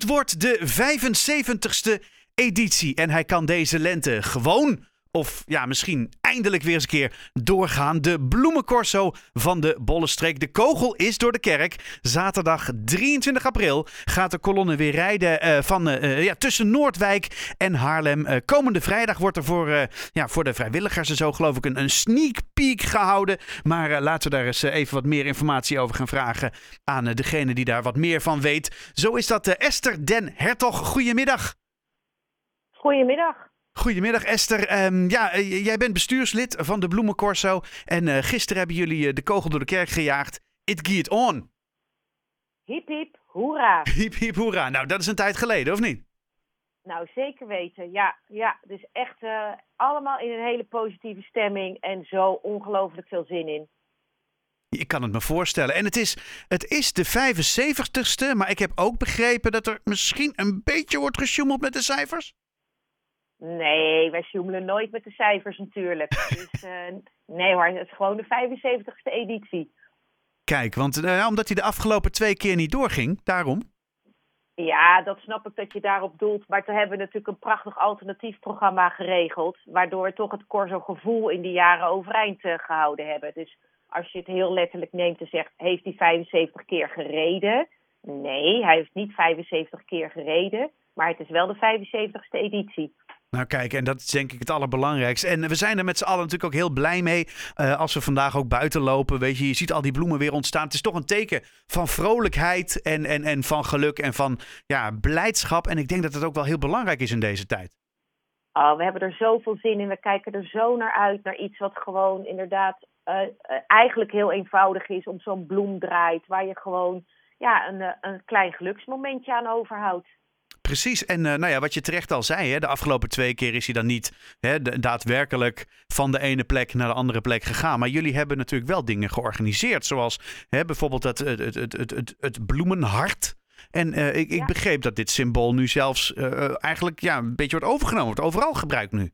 Het wordt de 75ste editie en hij kan deze lente gewoon of ja, misschien eindelijk weer eens een keer doorgaan. De bloemencorso van de Bollenstreek. De kogel is door de kerk. Zaterdag 23 april gaat de kolonne weer rijden uh, van, uh, ja, tussen Noordwijk en Haarlem. Komende vrijdag wordt er voor, ja, voor de vrijwilligers en zo geloof ik een, een sneak peek gehouden. Maar laten we daar eens even wat meer informatie over gaan vragen aan degene die daar wat meer van weet. Zo is dat Esther Den Hertog. Goedemiddag. Goedemiddag. Goedemiddag Esther. Um, ja, eh, jij bent bestuurslid van de Bloemencorso. En uh, gisteren hebben jullie uh, de kogel door de kerk gejaagd. It geet on. Hip hip, hoera. Hip hip, hoera. Nou, dat is een tijd geleden, of niet? Nou, zeker weten. Ja, ja. Dus echt allemaal in een hele positieve stemming en zo ongelooflijk veel zin in. Ik kan het me voorstellen. En het is, het is de 75ste, maar ik heb ook begrepen dat er misschien een beetje wordt gesjoemeld met de cijfers. Nee, wij sjoemelen nooit met de cijfers natuurlijk. dus uh, nee hoor, het is gewoon de 75ste editie. Kijk, want uh, omdat hij de afgelopen twee keer niet doorging, daarom? Ja, dat snap ik dat je daarop doelt. Maar toen hebben we natuurlijk een prachtig alternatief programma geregeld. Waardoor we toch het Corso gevoel in die jaren overeind uh, gehouden hebben. Dus als je het heel letterlijk neemt en zegt, heeft hij 75 keer gereden? Nee, hij heeft niet 75 keer gereden. Maar het is wel de 75ste editie. Nou kijk, en dat is denk ik het allerbelangrijkste. En we zijn er met z'n allen natuurlijk ook heel blij mee uh, als we vandaag ook buiten lopen. Weet je, je ziet al die bloemen weer ontstaan. Het is toch een teken van vrolijkheid en, en, en van geluk en van ja, blijdschap. En ik denk dat het ook wel heel belangrijk is in deze tijd. Oh, we hebben er zoveel zin in. We kijken er zo naar uit. Naar iets wat gewoon inderdaad uh, uh, eigenlijk heel eenvoudig is. Om zo'n bloem draait. Waar je gewoon ja, een, een klein geluksmomentje aan overhoudt. Precies. En uh, nou ja, wat je terecht al zei, hè, de afgelopen twee keer is hij dan niet hè, de, daadwerkelijk van de ene plek naar de andere plek gegaan. Maar jullie hebben natuurlijk wel dingen georganiseerd. Zoals hè, bijvoorbeeld het, het, het, het, het, het bloemenhart. En uh, ik, ik begreep dat dit symbool nu zelfs uh, eigenlijk ja, een beetje wordt overgenomen. Wordt overal gebruikt nu.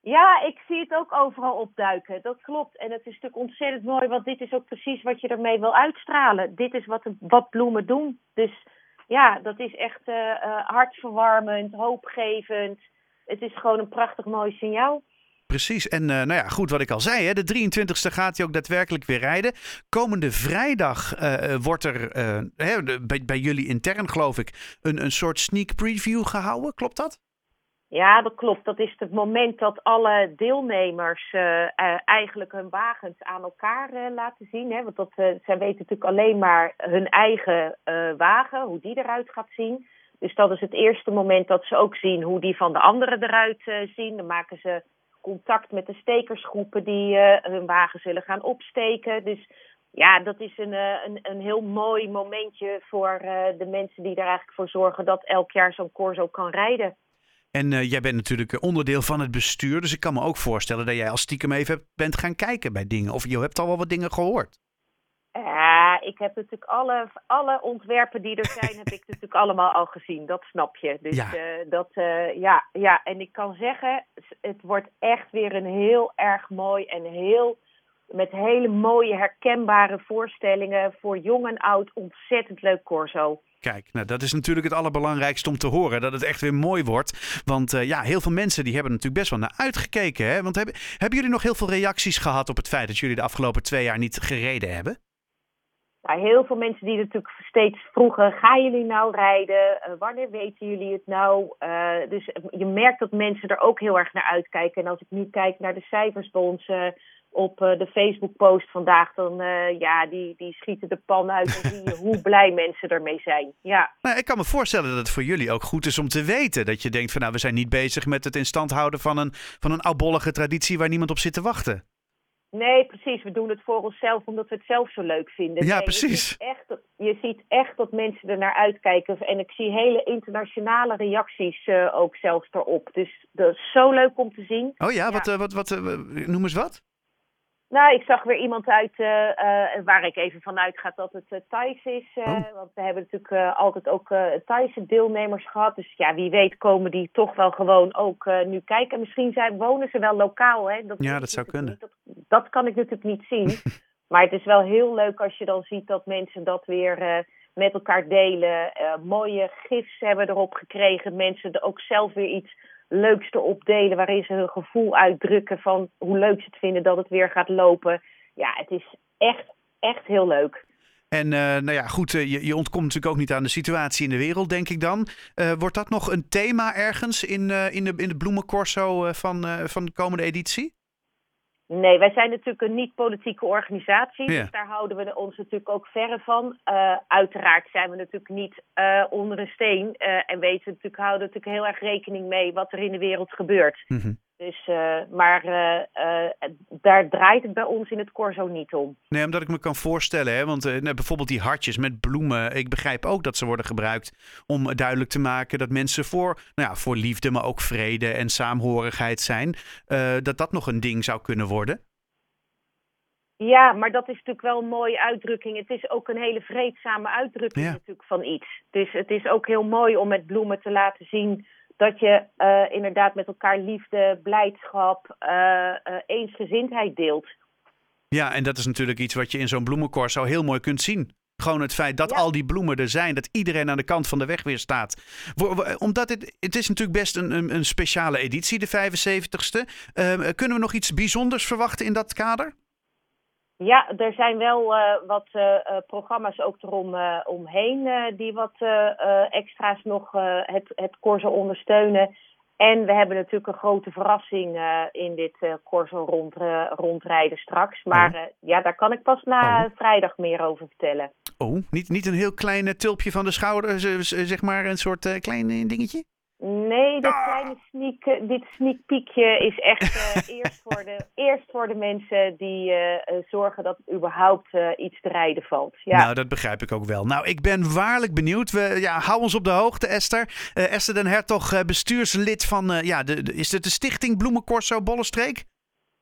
Ja, ik zie het ook overal opduiken. Dat klopt. En het is natuurlijk ontzettend mooi, want dit is ook precies wat je ermee wil uitstralen. Dit is wat, wat bloemen doen. Dus ja, dat is echt uh, uh, hartverwarmend, hoopgevend. Het is gewoon een prachtig mooi signaal. Precies. En uh, nou ja, goed wat ik al zei, hè, de 23e gaat hij ook daadwerkelijk weer rijden. Komende vrijdag wordt er hè, bij, bij jullie intern, geloof ik, een, een soort sneak preview gehouden. Klopt dat? Ja, dat klopt. Dat is het moment dat alle deelnemers uh, uh, eigenlijk hun wagens aan elkaar uh, laten zien. Hè? Want dat, zij weten natuurlijk alleen maar hun eigen wagen, hoe die eruit gaat zien. Dus dat is het eerste moment dat ze ook zien hoe die van de anderen eruit zien. Dan maken ze contact met de stekersgroepen die hun wagen zullen gaan opsteken. Dus ja, dat is een, een, een heel mooi momentje voor de mensen die er eigenlijk voor zorgen dat elk jaar zo'n Corso kan rijden. En uh, jij bent natuurlijk onderdeel van het bestuur. Dus ik kan me ook voorstellen dat jij als stiekem even bent gaan kijken bij dingen. Of je hebt al wel wat dingen gehoord. Ja, ik heb natuurlijk alle, alle ontwerpen die er zijn, heb ik natuurlijk allemaal al gezien. Dat snap je. Dus ja. Uh, dat, ja, ja, en ik kan zeggen, het wordt echt weer een heel erg mooi en heel met hele mooie herkenbare voorstellingen voor jong en oud. Ontzettend leuk corso. Kijk, nou, dat is natuurlijk het allerbelangrijkste om te horen. Dat het echt weer mooi wordt. Want uh, ja, heel veel mensen die hebben natuurlijk best wel naar uitgekeken. Hè? Want hebben, hebben jullie nog heel veel reacties gehad op het feit dat jullie de afgelopen twee jaar niet gereden hebben? Nou, heel veel mensen die natuurlijk steeds vroegen: gaan jullie nou rijden? Uh, wanneer weten jullie het nou? Uh, dus je merkt dat mensen er ook heel erg naar uitkijken. En als ik nu kijk naar de cijfers bij ons op uh, de Facebook-post vandaag, dan uh, ja, die, die schieten de pan uit. En zie je hoe blij mensen ermee zijn. Ja. Nou, ik kan me voorstellen dat het voor jullie ook goed is om te weten. Dat je denkt van nou, we zijn niet bezig met het in stand houden van een, van een oudbollige traditie waar niemand op zit te wachten. Nee, precies. We doen het voor onszelf omdat we het zelf zo leuk vinden. Ja, nee, precies. Je ziet, echt, je ziet echt dat mensen er naar uitkijken. En ik zie hele internationale reacties uh, ook zelfs erop. Dus dat is zo leuk om te zien. Oh ja, ja. wat, uh, wat, wat noem eens wat? Nou, ik zag weer iemand uit uh, uh, waar ik even vanuit ga dat het uh, Thais is. Oh. Want we hebben natuurlijk altijd ook Thaise deelnemers gehad. Dus ja, wie weet komen die toch wel gewoon ook nu kijken. Misschien zijn, wonen ze wel lokaal. Hè? Dat ja, dat zou kunnen. Dat, dat, kan ik natuurlijk niet zien. maar het is wel heel leuk als je dan ziet dat mensen dat weer met elkaar delen. mooie gifs hebben erop gekregen. Mensen er ook zelf weer iets leuks erop delen. Waarin ze hun gevoel uitdrukken van hoe leuk ze het vinden dat het weer gaat lopen. Ja, het is echt, echt heel leuk. En nou ja, goed, je, je, ontkomt natuurlijk ook niet aan de situatie in de wereld, denk ik dan. wordt dat nog een thema ergens in, in, de, in de bloemencorso van, van de komende editie? Nee, wij zijn natuurlijk een niet-politieke organisatie. Dus daar houden we ons natuurlijk ook verre van. Uh, uiteraard zijn we natuurlijk niet uh, onder een steen. Uh, en weten natuurlijk, houden natuurlijk heel erg rekening mee wat er in de wereld gebeurt. Mm -hmm. Dus, uh, maar uh, uh, daar draait het bij ons in het Corso niet om. Nee, omdat ik me kan voorstellen, hè, want nou, bijvoorbeeld die hartjes met bloemen. Ik begrijp ook dat ze worden gebruikt om duidelijk te maken dat mensen voor, nou ja, voor liefde, maar ook vrede en saamhorigheid zijn. dat dat nog een ding zou kunnen worden. Ja, maar dat is natuurlijk wel een mooie uitdrukking. Het is ook een hele vreedzame uitdrukking ja. natuurlijk van iets. Dus het is ook heel mooi om met bloemen te laten zien dat je uh, inderdaad met elkaar liefde, blijdschap, uh, uh, eensgezindheid deelt. Ja, en dat is natuurlijk iets wat je in zo'n bloemencorso heel mooi kunt zien. Gewoon het feit dat ja. al die bloemen er zijn, dat iedereen aan de kant van de weg weer staat. Omdat het, het is natuurlijk best een, een, een speciale editie, de 75ste. kunnen we nog iets bijzonders verwachten in dat kader? Ja, er zijn wel uh, wat uh, programma's ook erom uh, omheen die wat extra's nog het, het Corso ondersteunen. En we hebben natuurlijk een grote verrassing in dit Corso rond, rondrijden straks. Maar oh. ja, daar kan ik pas na oh. vrijdag meer over vertellen. Oh, niet, niet een heel klein tulpje van de schouder, zeg maar een soort klein dingetje? Nee, dit kleine sneak, eh, dit sneak peekje is echt uh, eerst, voor de, eerst voor de mensen die uh, zorgen dat überhaupt iets te rijden valt. Ja. Nou, dat begrijp ik ook wel. Nou, ik ben waarlijk benieuwd. We, ja, hou ons op de hoogte, Esther. Esther den Hertog, bestuurslid van, ja, de, de, is het de stichting Bloemencorso Bollenstreek?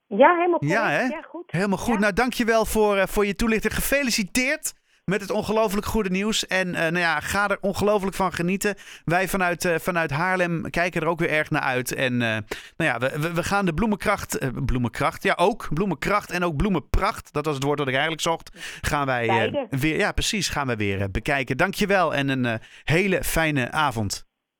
Ja, helemaal goed. Ja, hè? Ja, goed. Helemaal goed. Ja. Nou, dankjewel voor, voor je toelichting. Gefeliciteerd met het ongelooflijk goede nieuws. En uh, nou ja, ga er ongelooflijk van genieten. Wij vanuit, uh, vanuit Haarlem kijken er ook weer erg naar uit. En uh, nou ja, we, we gaan de bloemenkracht, bloemenkracht, ja ook, bloemenkracht en ook bloemenpracht, dat was het woord dat ik eigenlijk zocht, gaan wij weer, ja precies, gaan we weer bekijken. Dankjewel en een hele fijne avond.